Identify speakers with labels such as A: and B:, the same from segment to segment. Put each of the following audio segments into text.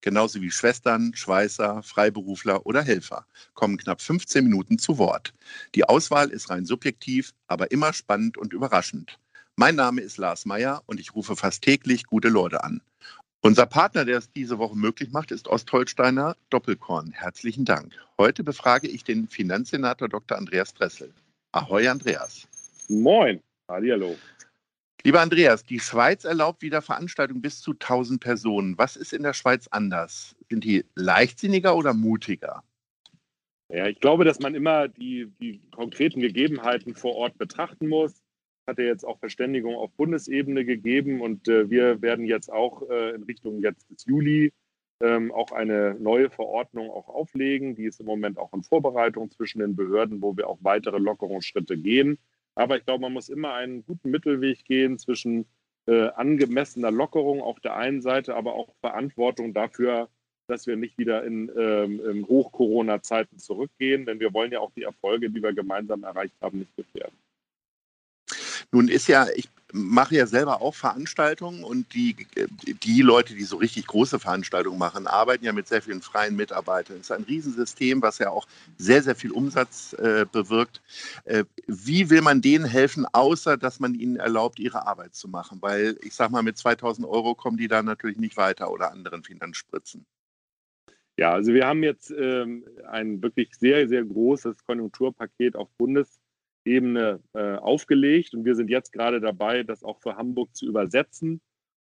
A: genauso wie Schwestern, Schweißer, Freiberufler oder Helfer, kommen knapp 15 Minuten zu Wort. Die Auswahl ist rein subjektiv, aber immer spannend und überraschend. Mein Name ist Lars Meyer und ich rufe fast täglich gute Leute an. Unser Partner, der es diese Woche möglich macht, ist Ostholsteiner Doppelkorn. Herzlichen Dank. Heute befrage ich den Finanzsenator Dr. Andreas Dressel. Ahoi, Andreas.
B: Moin. Hallihallo.
A: Lieber Andreas, die Schweiz erlaubt wieder Veranstaltungen bis zu 1000 Personen. Was ist in der Schweiz anders? Sind die leichtsinniger oder mutiger?
B: Ja, ich glaube, dass man immer die, die konkreten Gegebenheiten vor Ort betrachten muss. Hat ja jetzt auch Verständigung auf Bundesebene gegeben und äh, wir werden jetzt auch äh, in Richtung jetzt bis Juli ähm, auch eine neue Verordnung auch auflegen. Die ist im Moment auch in Vorbereitung zwischen den Behörden, wo wir auch weitere Lockerungsschritte gehen. Aber ich glaube, man muss immer einen guten Mittelweg gehen zwischen äh, angemessener Lockerung auf der einen Seite, aber auch Verantwortung dafür, dass wir nicht wieder in, ähm, Hoch-Corona-Zeiten zurückgehen, denn wir wollen ja auch die Erfolge, die wir gemeinsam erreicht haben, nicht gefährden.
A: Nun ist ja, ich mache ja selber auch Veranstaltungen und die, die Leute, die so richtig große Veranstaltungen machen, arbeiten ja mit sehr vielen freien Mitarbeitern. Es ist ein Riesensystem, was ja auch sehr, sehr viel Umsatz äh, bewirkt. Äh, wie will man denen helfen, außer dass man ihnen erlaubt, ihre Arbeit zu machen? Weil ich sage mal, mit 2000 Euro kommen die da natürlich nicht weiter oder anderen Finanzspritzen.
B: Ja, also wir haben jetzt ähm, ein wirklich sehr, sehr großes Konjunkturpaket auf Bundes- Ebene äh, aufgelegt und wir sind jetzt gerade dabei, das auch für Hamburg zu übersetzen.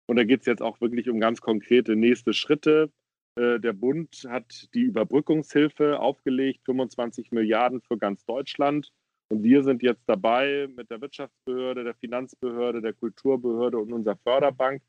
B: Und da geht es jetzt auch wirklich um ganz konkrete nächste Schritte. Äh, der Bund hat die Überbrückungshilfe aufgelegt, 25 Milliarden für ganz Deutschland. Und wir sind jetzt dabei mit der Wirtschaftsbehörde, der Finanzbehörde, der Kulturbehörde und unserer Förderbank,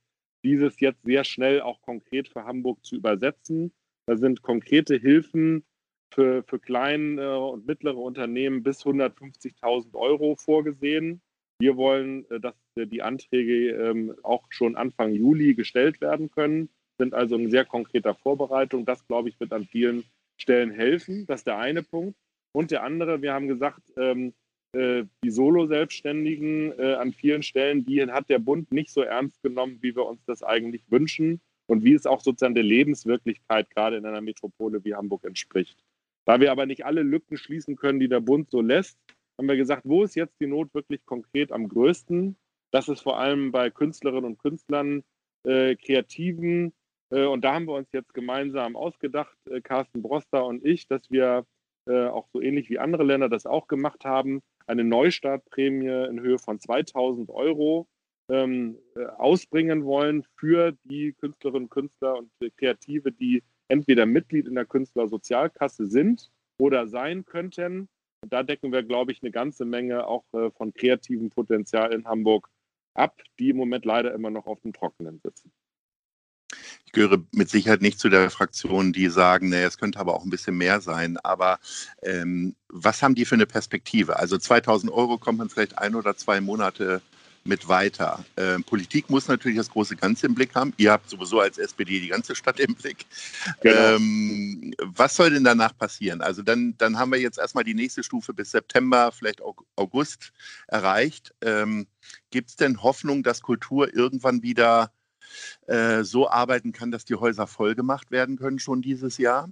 B: dieses jetzt sehr schnell auch konkret für Hamburg zu übersetzen. Da sind konkrete Hilfen für, für kleine und mittlere Unternehmen bis 150.000 Euro vorgesehen. Wir wollen, äh, dass die Anträge ähm, auch schon Anfang Juli gestellt werden können, sind also in sehr konkreter Vorbereitung. Das, glaube ich, wird an vielen Stellen helfen. Das ist der eine Punkt. Und der andere, wir haben gesagt, ähm, äh, die Solo-Selbstständigen äh, an vielen Stellen, die hat der Bund nicht so ernst genommen, wie wir uns das eigentlich wünschen und wie es auch sozusagen der Lebenswirklichkeit gerade in einer Metropole wie Hamburg entspricht. Da wir aber nicht alle Lücken schließen können, die der Bund so lässt, haben wir gesagt, wo ist jetzt die Not wirklich konkret am größten? Das ist vor allem bei Künstlerinnen und Künstlern, äh, Kreativen. Äh, und da haben wir uns jetzt gemeinsam ausgedacht, äh, Carsten Broster und ich, dass wir äh, auch so ähnlich wie andere Länder das auch gemacht haben, eine Neustartprämie in Höhe von 2000 Euro ähm, äh, ausbringen wollen für die Künstlerinnen und Künstler und Kreative, die entweder Mitglied in der Künstlersozialkasse sind oder sein könnten. Und da decken wir, glaube ich, eine ganze Menge auch äh, von kreativem Potenzial in Hamburg ab, die im Moment leider immer noch auf dem Trockenen sitzen.
A: Ich gehöre mit Sicherheit nicht zu der Fraktion, die sagen, nee, es könnte aber auch ein bisschen mehr sein. Aber ähm, was haben die für eine Perspektive? Also 2000 Euro kommt man vielleicht ein oder zwei Monate mit weiter. Ähm, Politik muss natürlich das große Ganze im Blick haben. Ihr habt sowieso als SPD die ganze Stadt im Blick. Genau. Ähm, was soll denn danach passieren? Also dann, dann haben wir jetzt erstmal die nächste Stufe bis September, vielleicht August erreicht. Ähm, Gibt es denn Hoffnung, dass Kultur irgendwann wieder äh, so arbeiten kann, dass die Häuser voll gemacht werden können schon dieses Jahr?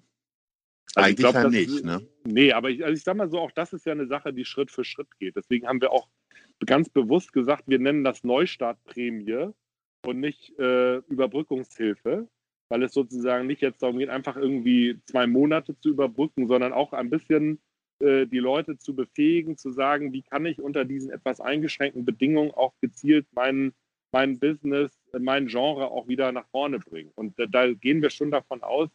B: Also Eigentlich glaub, ja nicht, ist, ne? Nee, aber ich, also ich sag mal so, auch das ist ja eine Sache, die Schritt für Schritt geht. Deswegen haben wir auch ganz bewusst gesagt, wir nennen das Neustartprämie und nicht äh, Überbrückungshilfe, weil es sozusagen nicht jetzt darum geht, einfach irgendwie zwei Monate zu überbrücken, sondern auch ein bisschen äh, die Leute zu befähigen, zu sagen, wie kann ich unter diesen etwas eingeschränkten Bedingungen auch gezielt mein, mein Business, mein Genre auch wieder nach vorne bringen. Und äh, da gehen wir schon davon aus,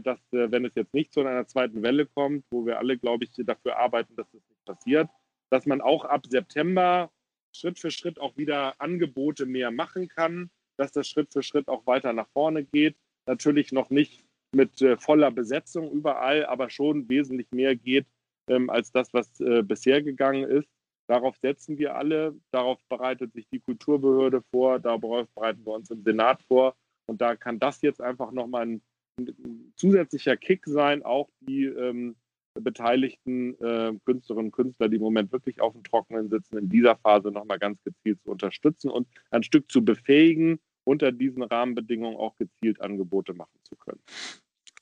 B: dass äh, wenn es jetzt nicht zu einer zweiten Welle kommt, wo wir alle, glaube ich, dafür arbeiten, dass das nicht passiert, dass man auch ab September Schritt für Schritt auch wieder Angebote mehr machen kann, dass das Schritt für Schritt auch weiter nach vorne geht. Natürlich noch nicht mit äh, voller Besetzung überall, aber schon wesentlich mehr geht ähm, als das, was äh, bisher gegangen ist. Darauf setzen wir alle, darauf bereitet sich die Kulturbehörde vor, darauf bereiten wir uns im Senat vor. Und da kann das jetzt einfach nochmal ein, ein zusätzlicher Kick sein, auch die ähm, beteiligten äh, Künstlerinnen und Künstler, die im Moment wirklich auf dem Trockenen sitzen, in dieser Phase nochmal ganz gezielt zu unterstützen und ein Stück zu befähigen, unter diesen Rahmenbedingungen auch gezielt Angebote machen zu können.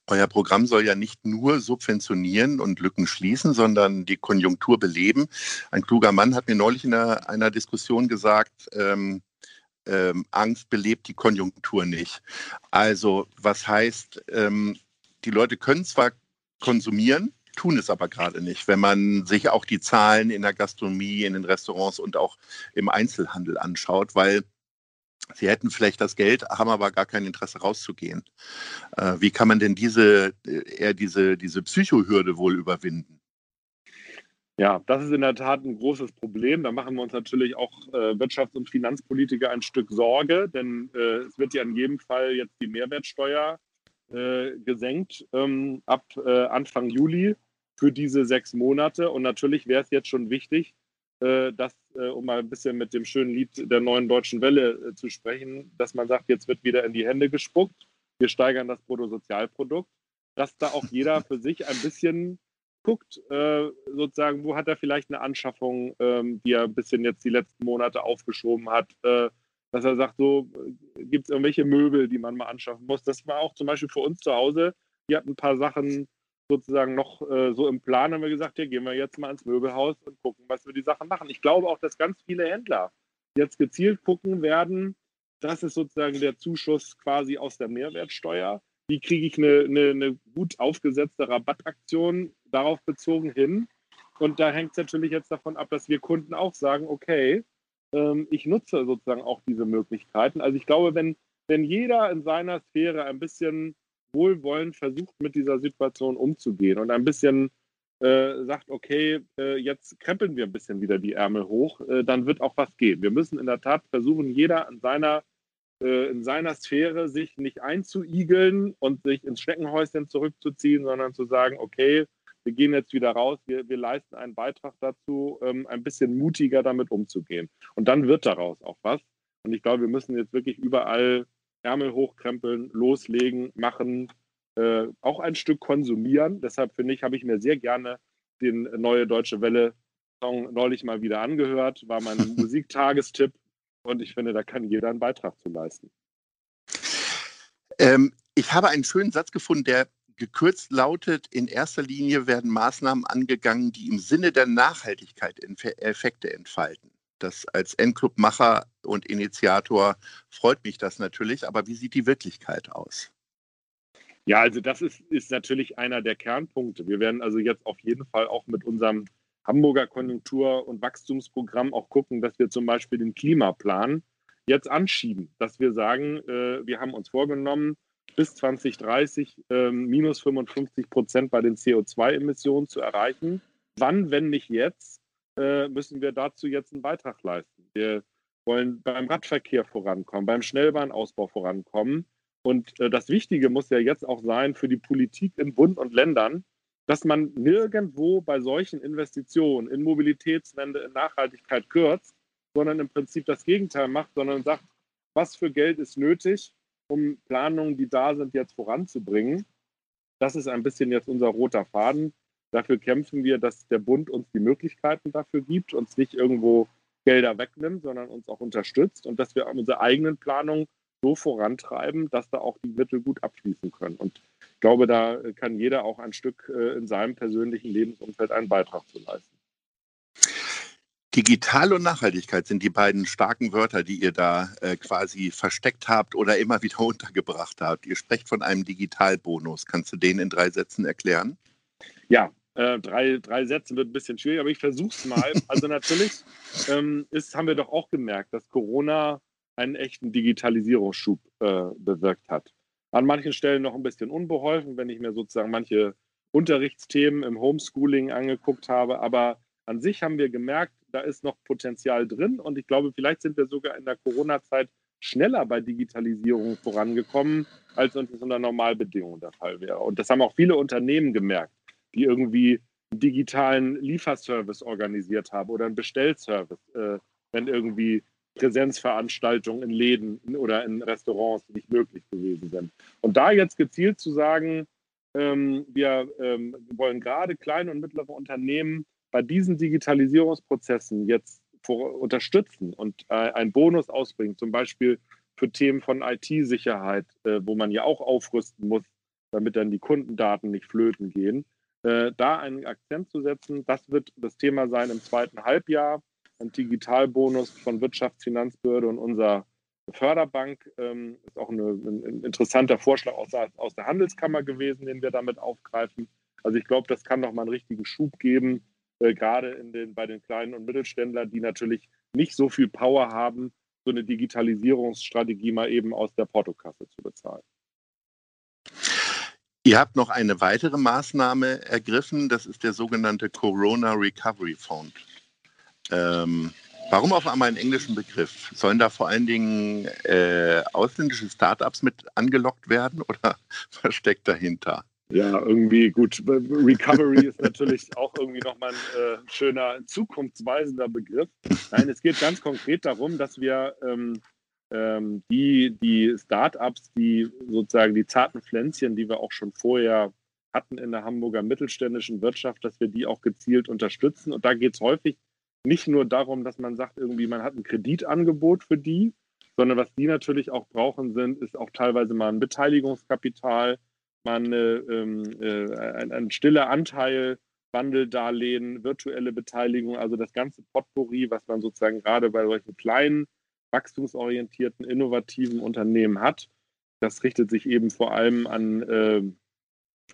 A: Euer Programm soll ja nicht nur subventionieren und Lücken schließen, sondern die Konjunktur beleben. Ein kluger Mann hat mir neulich in einer, einer Diskussion gesagt, ähm, ähm, Angst belebt die Konjunktur nicht. Also was heißt, ähm, die Leute können zwar konsumieren, tun es aber gerade nicht. Wenn man sich auch die Zahlen in der Gastronomie, in den Restaurants und auch im Einzelhandel anschaut, weil Sie hätten vielleicht das Geld, haben aber gar kein Interesse rauszugehen. Äh, wie kann man denn diese, äh, eher diese, diese Psychohürde wohl überwinden?
B: Ja, das ist in der Tat ein großes Problem. Da machen wir uns natürlich auch äh, Wirtschafts- und Finanzpolitiker ein Stück Sorge, denn äh, es wird ja in jedem Fall jetzt die Mehrwertsteuer äh, gesenkt ähm, ab äh, Anfang Juli für diese sechs Monate. Und natürlich wäre es jetzt schon wichtig, äh, dass, äh, um mal ein bisschen mit dem schönen Lied der neuen deutschen Welle zu sprechen, dass man sagt, jetzt wird wieder in die Hände gespuckt, wir steigern das Bruttosozialprodukt, dass da auch jeder für sich ein bisschen guckt, sozusagen, wo hat er vielleicht eine Anschaffung, ähm, die er ein bisschen jetzt die letzten Monate aufgeschoben hat, dass er sagt, so gibt es irgendwelche Möbel, die man mal anschaffen muss. Das war auch zum Beispiel für uns zu Hause. Wir hatten ein paar Sachen sozusagen noch äh, so im Plan haben wir gesagt, ja, gehen wir jetzt mal ins Möbelhaus und gucken, was wir die Sachen machen. Ich glaube auch, dass ganz viele Händler jetzt gezielt gucken werden, das ist sozusagen der Zuschuss quasi aus der Mehrwertsteuer. Wie kriege ich eine, eine, eine gut aufgesetzte Rabattaktion darauf bezogen hin? Und da hängt es natürlich jetzt davon ab, dass wir Kunden auch sagen, okay, ähm, ich nutze sozusagen auch diese Möglichkeiten. Also ich glaube, wenn, wenn jeder in seiner Sphäre ein bisschen wohlwollend versucht, mit dieser Situation umzugehen und ein bisschen äh, sagt, okay, äh, jetzt krempeln wir ein bisschen wieder die Ärmel hoch, äh, dann wird auch was gehen. Wir müssen in der Tat versuchen, jeder in seiner, in seiner Sphäre sich nicht einzuigeln und sich ins Schneckenhäuschen zurückzuziehen, sondern zu sagen, okay, wir gehen jetzt wieder raus, wir, wir leisten einen Beitrag dazu, ähm, ein bisschen mutiger damit umzugehen. Und dann wird daraus auch was. Und ich glaube, wir müssen jetzt wirklich überall Ärmel hochkrempeln, loslegen, machen, äh, auch ein Stück konsumieren. Deshalb finde ich, habe ich mir sehr gerne den Neue Deutsche Welle Song neulich mal wieder angehört, war mein Musiktagestipp und ich finde, da kann jeder einen Beitrag zu leisten.
A: Ähm, ich habe einen schönen Satz gefunden, der gekürzt lautet, in erster Linie werden Maßnahmen angegangen, die im Sinne der Nachhaltigkeit Effekte entfalten das als N-Club-Macher und Initiator freut mich das natürlich, aber wie sieht die Wirklichkeit aus?
B: Ja, also das ist, ist natürlich einer der Kernpunkte. Wir werden also jetzt auf jeden Fall auch mit unserem Hamburger Konjunktur- und Wachstumsprogramm auch gucken, dass wir zum Beispiel den Klimaplan jetzt anschieben, dass wir sagen, äh, wir haben uns vorgenommen, bis 2030 äh, minus 55 Prozent bei den CO2-Emissionen zu erreichen. Wann, wenn nicht jetzt? äh, müssen wir dazu jetzt einen Beitrag leisten. Wir wollen beim Radverkehr vorankommen, beim Schnellbahnausbau vorankommen. Und äh, das Wichtige muss ja jetzt auch sein für die Politik in Bund und Ländern, dass man nirgendwo bei solchen Investitionen in Mobilitätswende, in Nachhaltigkeit kürzt, sondern im Prinzip das Gegenteil macht, sondern sagt, was für Geld ist nötig, um Planungen, die da sind, jetzt voranzubringen. Das ist ein bisschen jetzt unser roter Faden. Dafür kämpfen wir, dass der Bund uns die Möglichkeiten dafür gibt, uns nicht irgendwo Gelder wegnimmt, sondern uns auch unterstützt und dass wir unsere eigenen Planungen so vorantreiben, dass da auch die Mittel gut abfließen können. Und ich glaube, da kann jeder auch ein Stück äh, in seinem persönlichen Lebensumfeld einen Beitrag zu leisten.
A: Digital und Nachhaltigkeit sind die beiden starken Wörter, die ihr da äh, quasi versteckt habt oder immer wieder untergebracht habt. Ihr sprecht von einem Digitalbonus. Kannst du den in drei Sätzen erklären?
B: Ja, äh, drei, drei Sätze wird ein bisschen schwierig, aber ich versuche es mal. Also natürlich ähm, ist, haben wir doch auch gemerkt, dass Corona einen echten Digitalisierungsschub äh, bewirkt hat. An manchen Stellen noch ein bisschen unbeholfen, wenn ich mir sozusagen manche Unterrichtsthemen im Homeschooling angeguckt habe. Aber an sich haben wir gemerkt, da ist noch Potenzial drin und ich glaube, vielleicht sind wir sogar in der Corona-Zeit schneller bei Digitalisierung vorangekommen, als uns unter Normalbedingungen der Fall wäre. Und das haben auch viele Unternehmen gemerkt, die irgendwie einen digitalen Lieferservice organisiert haben oder einen Bestellservice, äh, wenn irgendwie Präsenzveranstaltungen in Läden oder in Restaurants nicht möglich gewesen sind. Und da jetzt gezielt zu sagen, ähm, wir ähm, wollen gerade kleine und mittlere Unternehmen bei diesen Digitalisierungsprozessen jetzt vor, unterstützen und äh, einen Bonus ausbringen, zum Beispiel für Themen von IT-Sicherheit, äh, wo man ja auch aufrüsten muss, damit dann die Kundendaten nicht flöten gehen. Äh, da einen Akzent zu setzen, das wird das Thema sein im zweiten Halbjahr. Ein Digitalbonus von Wirtschaftsfinanzbehörde und unserer Förderbank ähm, ist auch eine, ein, interessanter Vorschlag aus der, aus der Handelskammer gewesen, den wir damit aufgreifen. Also ich glaube, das kann noch mal einen richtigen Schub geben, äh, gerade in den, bei den kleinen und Mittelständlern, die natürlich nicht so viel Power haben, so eine Digitalisierungsstrategie mal eben aus der Portokasse zu bezahlen.
A: Ihr habt noch eine weitere Maßnahme ergriffen, das ist der sogenannte Corona Recovery Fund. Ähm, warum auf einmal einen englischen Begriff? Sollen da vor allen Dingen äh, ausländische Startups mit angelockt werden oder was steckt dahinter?
B: Ja, irgendwie gut. Recovery ist natürlich auch irgendwie nochmal ein äh, schöner, zukunftsweisender Begriff. Nein, es geht ganz konkret darum, dass wir ähm, ähm, die, die Startups, die sozusagen die zarten Pflänzchen, die wir auch schon vorher hatten in der Hamburger mittelständischen Wirtschaft, dass wir die auch gezielt unterstützen. Und da geht es häufig nicht nur darum, dass man sagt, irgendwie, man hat ein Kreditangebot für die, sondern was die natürlich auch brauchen sind, ist auch teilweise mal ein Beteiligungskapital, man ähm, äh, ein, ein stiller Anteil, Wandeldarlehen, virtuelle Beteiligung, also das ganze Potpourri, was man sozusagen gerade bei solchen kleinen, wachstumsorientierten, innovativen Unternehmen hat. Das richtet sich eben vor allem an, äh,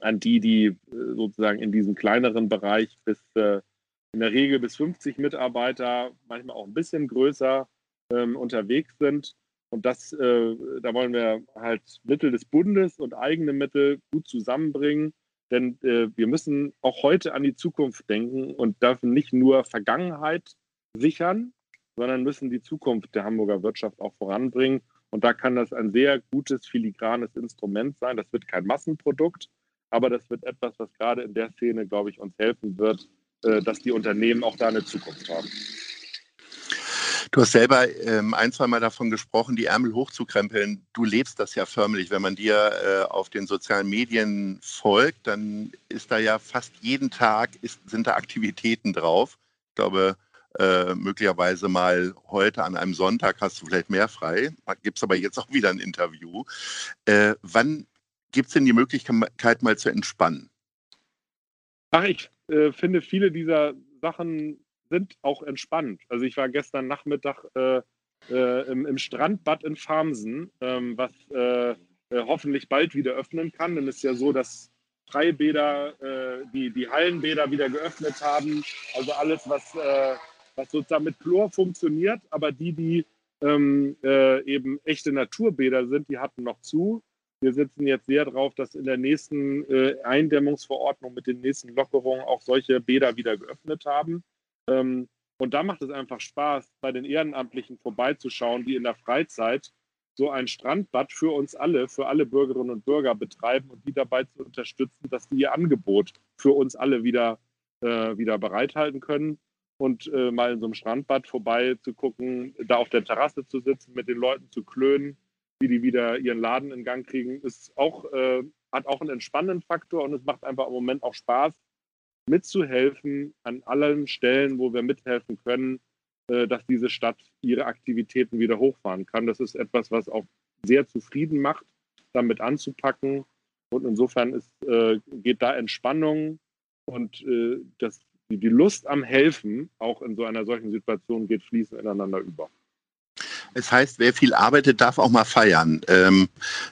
B: an die, die äh, sozusagen in diesem kleineren Bereich bis äh, in der Regel bis 50 Mitarbeiter, manchmal auch ein bisschen größer ähm, unterwegs sind und das, äh, da wollen wir halt Mittel des Bundes und eigene Mittel gut zusammenbringen. Denn äh, wir müssen auch heute an die Zukunft denken und dürfen nicht nur Vergangenheit sichern, sondern müssen die Zukunft der Hamburger Wirtschaft auch voranbringen. Und da kann das ein sehr gutes, filigranes Instrument sein. Das wird kein Massenprodukt, aber das wird etwas, was gerade in der Szene, glaube ich, uns helfen wird, dass die Unternehmen auch da eine Zukunft haben.
A: Du hast selber ähm, ein, zwei Mal davon gesprochen, die Ärmel hochzukrempeln. Du lebst das ja förmlich. Wenn man dir äh, auf den sozialen Medien folgt, dann ist da ja fast jeden Tag ist, sind da Aktivitäten drauf. Ich glaube, äh, möglicherweise mal heute an einem Sonntag hast du vielleicht mehr frei. Gibt es aber jetzt auch wieder ein Interview. Äh, wann gibt es denn die Möglichkeit, mal zu entspannen?
B: Ach, ich äh, finde viele dieser Sachen sind auch entspannt. Also ich war gestern Nachmittag äh, äh, im, im, Strandbad in Farmsen, ähm, was äh, äh, hoffentlich bald wieder öffnen kann. Denn es ist ja so, dass Freibäder, äh, die, die Hallenbäder wieder geöffnet haben. Also alles, was, was sozusagen mit Chlor funktioniert, aber die, die ähm, eben echte Naturbäder sind, die hatten noch zu. Wir sitzen jetzt sehr darauf, dass in der nächsten Eindämmungsverordnung mit den nächsten Lockerungen auch solche Bäder wieder geöffnet haben. Ähm, und da macht es einfach Spaß, bei den Ehrenamtlichen vorbeizuschauen, die in der Freizeit so ein Strandbad für uns alle, für alle Bürgerinnen und Bürger betreiben und die dabei zu unterstützen, dass die ihr Angebot für uns alle wieder, äh, wieder bereithalten können. Und äh, mal in so einem Strandbad vorbei zu gucken, da auf der Terrasse zu sitzen, mit den Leuten zu klönen, wie die wieder ihren Laden in Gang kriegen, ist auch, äh, hat auch einen entspannenden Faktor und es macht einfach im Moment auch Spaß, mitzuhelfen an allen Stellen, wo wir mithelfen können, äh, dass diese Stadt ihre Aktivitäten wieder hochfahren kann. Das ist etwas, was auch sehr zufrieden macht, damit anzupacken. Und insofern ist, äh, geht da Entspannung und äh, das, die Lust am Helfen auch in so einer solchen Situation geht fließend ineinander über.
A: Es heißt, wer viel arbeitet, darf auch mal feiern. Ähm,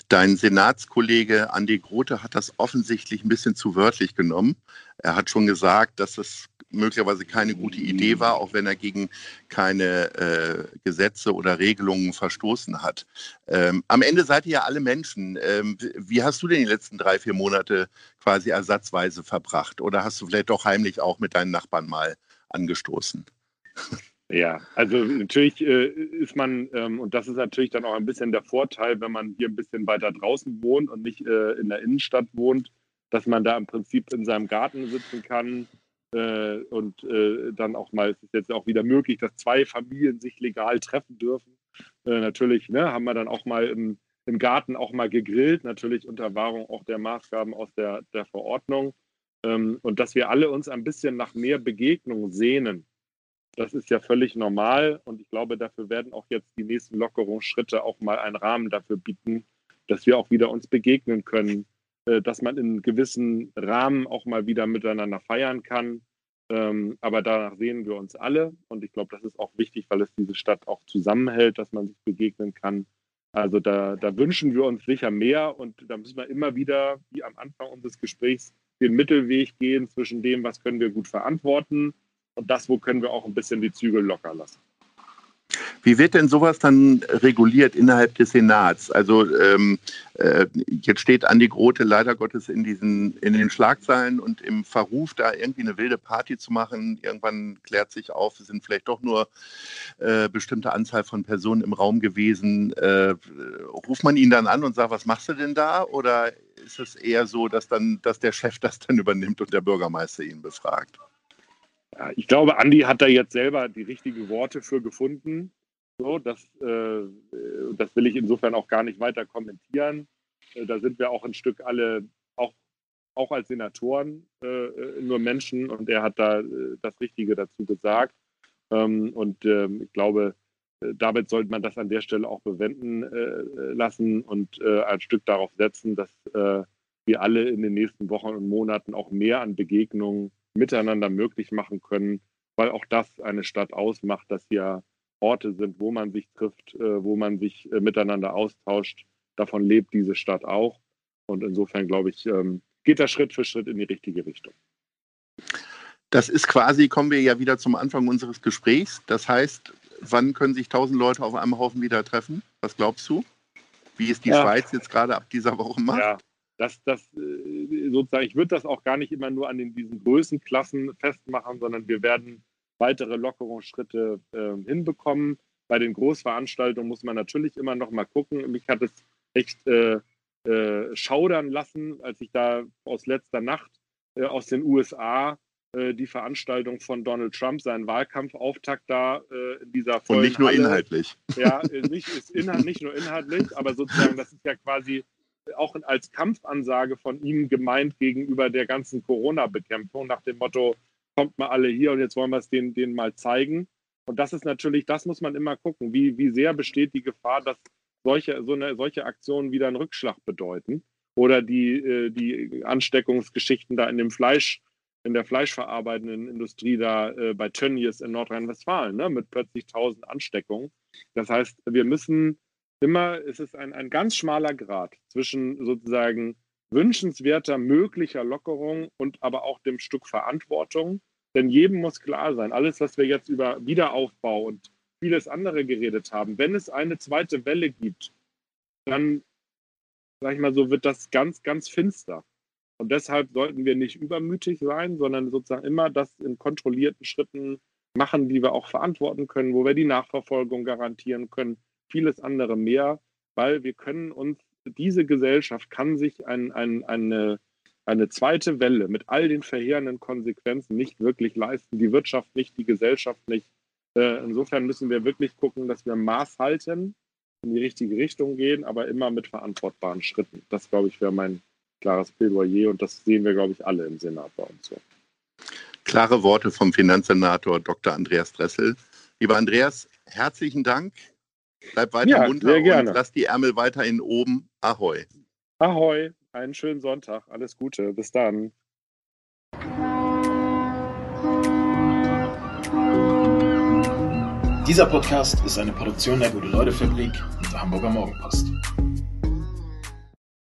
A: dein Senatskollege Andi Grote hat das offensichtlich ein bisschen zu wörtlich genommen. Er hat schon gesagt, dass es möglicherweise keine gute Idee war, auch wenn er gegen keine äh, Gesetze oder Regelungen verstoßen hat. Ähm, am Ende seid ihr ja alle Menschen. Ähm, wie hast du denn die letzten drei, vier Monate quasi ersatzweise verbracht? Oder hast du vielleicht doch heimlich auch mit deinen Nachbarn mal angestoßen?
B: Ja, also natürlich äh, ist man, ähm, und das ist natürlich dann auch ein bisschen der Vorteil, wenn man hier ein bisschen weiter draußen wohnt und nicht äh, in der Innenstadt wohnt, dass man da im Prinzip in seinem Garten sitzen kann äh, und äh, dann auch mal, es ist jetzt auch wieder möglich, dass zwei Familien sich legal treffen dürfen. Äh, natürlich ne, haben wir dann auch mal im, im Garten auch mal gegrillt, natürlich unter Wahrung auch der Maßgaben aus der, der Verordnung. Ähm, und dass wir alle uns ein bisschen nach mehr Begegnung sehnen das ist ja völlig normal und ich glaube, dafür werden auch jetzt die nächsten Lockerungsschritte auch mal einen Rahmen dafür bieten, dass wir auch wieder uns begegnen können, äh, dass man in gewissen Rahmen auch mal wieder miteinander feiern kann. Ähm, aber danach sehen wir uns alle und ich glaube, das ist auch wichtig, weil es diese Stadt auch zusammenhält, dass man sich begegnen kann. Also da, da wünschen wir uns sicher mehr und da müssen wir immer wieder, wie am Anfang unseres Gesprächs, den Mittelweg gehen zwischen dem, was können wir gut verantworten und das, wo können wir auch ein bisschen die Zügel locker lassen.
A: Wie wird denn sowas dann reguliert innerhalb des Senats? Also ähm, äh, jetzt steht Andi Grote leider Gottes in diesen in den Schlagzeilen und im Verruf, da irgendwie eine wilde Party zu machen. Irgendwann klärt sich auf, es sind vielleicht doch nur äh, bestimmte Anzahl von Personen im Raum gewesen. Äh, ruft man ihn dann an und sagt, was machst du denn da? Oder ist es eher so, dass dann, dass der Chef das dann übernimmt und der Bürgermeister ihn befragt?
B: Ja, ich glaube, Andi hat da jetzt selber die richtigen Worte für gefunden. So, das, äh, das will ich insofern auch gar nicht weiter kommentieren. Äh, da sind wir auch ein Stück alle, auch, auch als Senatoren, äh, äh nur Menschen und er hat da äh, das Richtige dazu gesagt. Ähm, und ähm, ich glaube, äh, damit sollte man das an der Stelle auch bewenden lassen und ein Stück darauf setzen, dass wir alle in den nächsten Wochen und Monaten auch mehr an Begegnungen miteinander möglich machen können, weil auch das eine Stadt ausmacht, dass hier Orte sind, wo man sich trifft, äh, wo man sich äh, miteinander austauscht. Davon lebt diese Stadt auch. Und insofern, glaube ich, ähm, geht das Schritt für Schritt in die richtige Richtung.
A: Das ist quasi, kommen wir ja wieder zum Anfang unseres Gesprächs. Das heißt, wann können sich tausend Leute auf einem Haufen wieder treffen? Was glaubst du? Wie es die ja. Schweiz jetzt gerade ab dieser Woche macht? Ja,
B: das, das äh, sozusagen, ich würde das auch gar nicht immer nur an den, diesen Größenklassen festmachen, sondern wir werden weitere Lockerungsschritte äh, hinbekommen. Bei den Großveranstaltungen muss man natürlich immer noch mal gucken. Mich hat es echt äh, äh, schaudern lassen, als ich da aus letzter Nacht äh, aus den USA äh, die Veranstaltung von Donald Trump, seinen Wahlkampfauftakt da in dieser
A: Folge. Und nicht nur Halle, inhaltlich.
B: Ja, nicht, ist inhalt, nicht nur inhaltlich, aber sozusagen, das ist ja quasi auch als Kampfansage von ihm gemeint gegenüber der ganzen Corona-Bekämpfung, nach dem Motto, kommt mal alle hier und jetzt wollen wir es denen, denen mal zeigen. Und das ist natürlich, das muss man immer gucken, wie, wie sehr besteht die Gefahr, dass solche, so eine, solche Aktionen wieder einen Rückschlag bedeuten. Oder die, äh, die Ansteckungsgeschichten da in dem Fleisch, in der fleischverarbeitenden Industrie da äh, bei Tönnies in Nordrhein-Westfalen, ne, mit plötzlich 1000 Ansteckungen. Das heißt, wir müssen immer, es ist ein, ein ganz schmaler Grad zwischen sozusagen wünschenswerter, möglicher Lockerung und aber auch dem Stück Verantwortung. Denn jedem muss klar sein, alles, was wir jetzt über Wiederaufbau und vieles andere geredet haben, wenn es eine zweite Welle gibt, dann, sag ich mal so, wird das ganz, ganz finster. Und deshalb sollten wir nicht übermütig sein, sondern sozusagen immer das in kontrollierten Schritten machen, die wir auch verantworten können, wo wir die Nachverfolgung garantieren können, vieles andere mehr, weil wir können uns, diese Gesellschaft kann sich ein, ein, eine, eine zweite Welle mit all den verheerenden Konsequenzen nicht wirklich leisten, die Wirtschaft nicht, die Gesellschaft nicht. Äh, insofern müssen wir wirklich gucken, dass wir Maß halten, in die richtige Richtung gehen, aber immer mit verantwortbaren Schritten. Das, glaube ich, wäre mein klares Plädoyer und das sehen wir, glaube ich, alle im Senat bei uns so.
A: Klare Worte vom Finanzsenator Dr. Andreas Dressel. Lieber Andreas, herzlichen Dank Bleib weiter ja, munter sehr gerne. und lass die Ärmel weiterhin oben. Ahoi.
B: Ahoi. Einen schönen Sonntag. Alles Gute. Bis dann.
C: Dieser Podcast ist eine Produktion der Gute-Leute-Fabrik und der Hamburger Morgenpost.